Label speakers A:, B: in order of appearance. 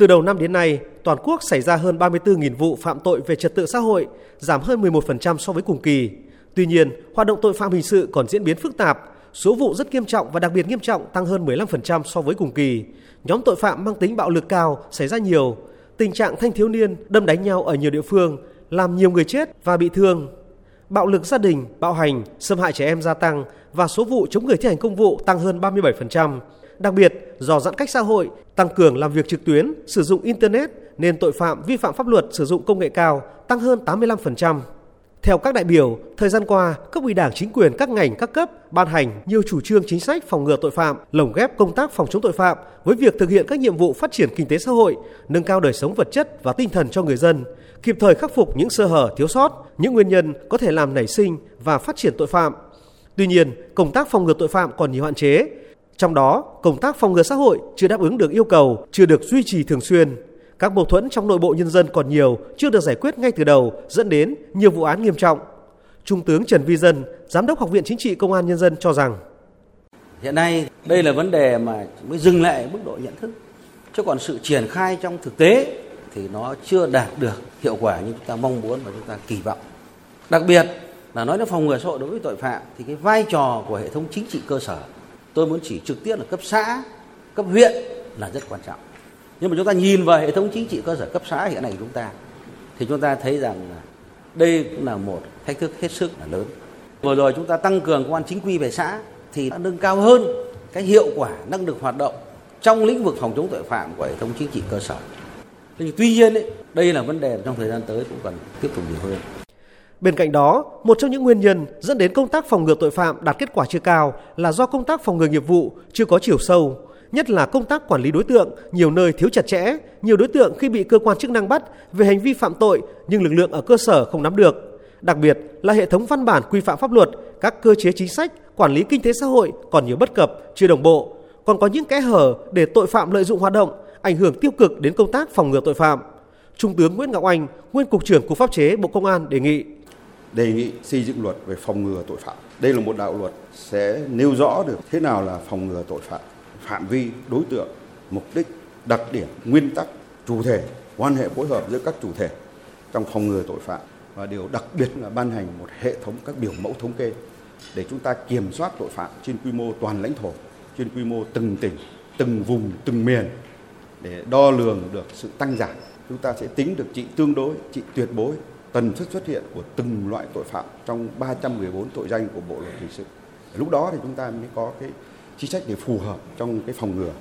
A: Từ đầu năm đến nay, toàn quốc xảy ra hơn 34.000 vụ phạm tội về trật tự xã hội, giảm hơn 11% so với cùng kỳ. Tuy nhiên, hoạt động tội phạm hình sự còn diễn biến phức tạp, số vụ rất nghiêm trọng và đặc biệt nghiêm trọng tăng hơn 15% so với cùng kỳ. Nhóm tội phạm mang tính bạo lực cao xảy ra nhiều. Tình trạng thanh thiếu niên đâm đánh nhau ở nhiều địa phương làm nhiều người chết và bị thương. Bạo lực gia đình, bạo hành, xâm hại trẻ em gia tăng và số vụ chống người thi hành công vụ tăng hơn 37%. Đặc biệt, do giãn cách xã hội, tăng cường làm việc trực tuyến, sử dụng Internet nên tội phạm vi phạm pháp luật sử dụng công nghệ cao tăng hơn 85%. Theo các đại biểu, thời gian qua, cấp ủy Đảng chính quyền các ngành các cấp ban hành nhiều chủ trương chính sách phòng ngừa tội phạm, lồng ghép công tác phòng chống tội phạm với việc thực hiện các nhiệm vụ phát triển kinh tế xã hội, nâng cao đời sống vật chất và tinh thần cho người dân, kịp thời khắc phục những sơ hở thiếu sót, những nguyên nhân có thể làm nảy sinh và phát triển tội phạm. Tuy nhiên, công tác phòng ngừa tội phạm còn nhiều hạn chế, trong đó, công tác phòng ngừa xã hội chưa đáp ứng được yêu cầu, chưa được duy trì thường xuyên. Các mâu thuẫn trong nội bộ nhân dân còn nhiều, chưa được giải quyết ngay từ đầu, dẫn đến nhiều vụ án nghiêm trọng. Trung tướng Trần Vi Dân, Giám đốc Học viện Chính trị Công an Nhân dân cho rằng
B: Hiện nay đây là vấn đề mà mới dừng lại mức độ nhận thức. Chứ còn sự triển khai trong thực tế thì nó chưa đạt được hiệu quả như chúng ta mong muốn và chúng ta kỳ vọng. Đặc biệt là nói đến phòng ngừa xã hội đối với tội phạm thì cái vai trò của hệ thống chính trị cơ sở tôi muốn chỉ trực tiếp là cấp xã cấp huyện là rất quan trọng. Nhưng mà chúng ta nhìn vào hệ thống chính trị cơ sở cấp xã hiện nay của chúng ta thì chúng ta thấy rằng đây cũng là một thách thức hết sức là lớn. Vừa rồi chúng ta tăng cường công an chính quy về xã thì đã nâng cao hơn cái hiệu quả năng lực hoạt động trong lĩnh vực phòng chống tội phạm của hệ thống chính trị cơ sở. Tuy nhiên ấy, đây là vấn đề trong thời gian tới cũng cần tiếp tục nhiều hơn.
A: Bên cạnh đó, một trong những nguyên nhân dẫn đến công tác phòng ngừa tội phạm đạt kết quả chưa cao là do công tác phòng ngừa nghiệp vụ chưa có chiều sâu, nhất là công tác quản lý đối tượng nhiều nơi thiếu chặt chẽ, nhiều đối tượng khi bị cơ quan chức năng bắt về hành vi phạm tội nhưng lực lượng ở cơ sở không nắm được. Đặc biệt là hệ thống văn bản quy phạm pháp luật, các cơ chế chính sách, quản lý kinh tế xã hội còn nhiều bất cập, chưa đồng bộ, còn có những kẽ hở để tội phạm lợi dụng hoạt động, ảnh hưởng tiêu cực đến công tác phòng ngừa tội phạm. Trung tướng Nguyễn Ngọc Anh, nguyên cục trưởng Cục Pháp chế Bộ Công an đề nghị
C: đề nghị xây dựng luật về phòng ngừa tội phạm. Đây là một đạo luật sẽ nêu rõ được thế nào là phòng ngừa tội phạm, phạm vi, đối tượng, mục đích, đặc điểm, nguyên tắc, chủ thể, quan hệ phối hợp giữa các chủ thể trong phòng ngừa tội phạm và điều đặc biệt là ban hành một hệ thống các biểu mẫu thống kê để chúng ta kiểm soát tội phạm trên quy mô toàn lãnh thổ, trên quy mô từng tỉnh, từng vùng, từng miền để đo lường được sự tăng giảm. Chúng ta sẽ tính được trị tương đối, trị tuyệt đối tần suất xuất hiện của từng loại tội phạm trong 314 tội danh của Bộ luật hình sự. Lúc đó thì chúng ta mới có cái chính sách để phù hợp trong cái phòng ngừa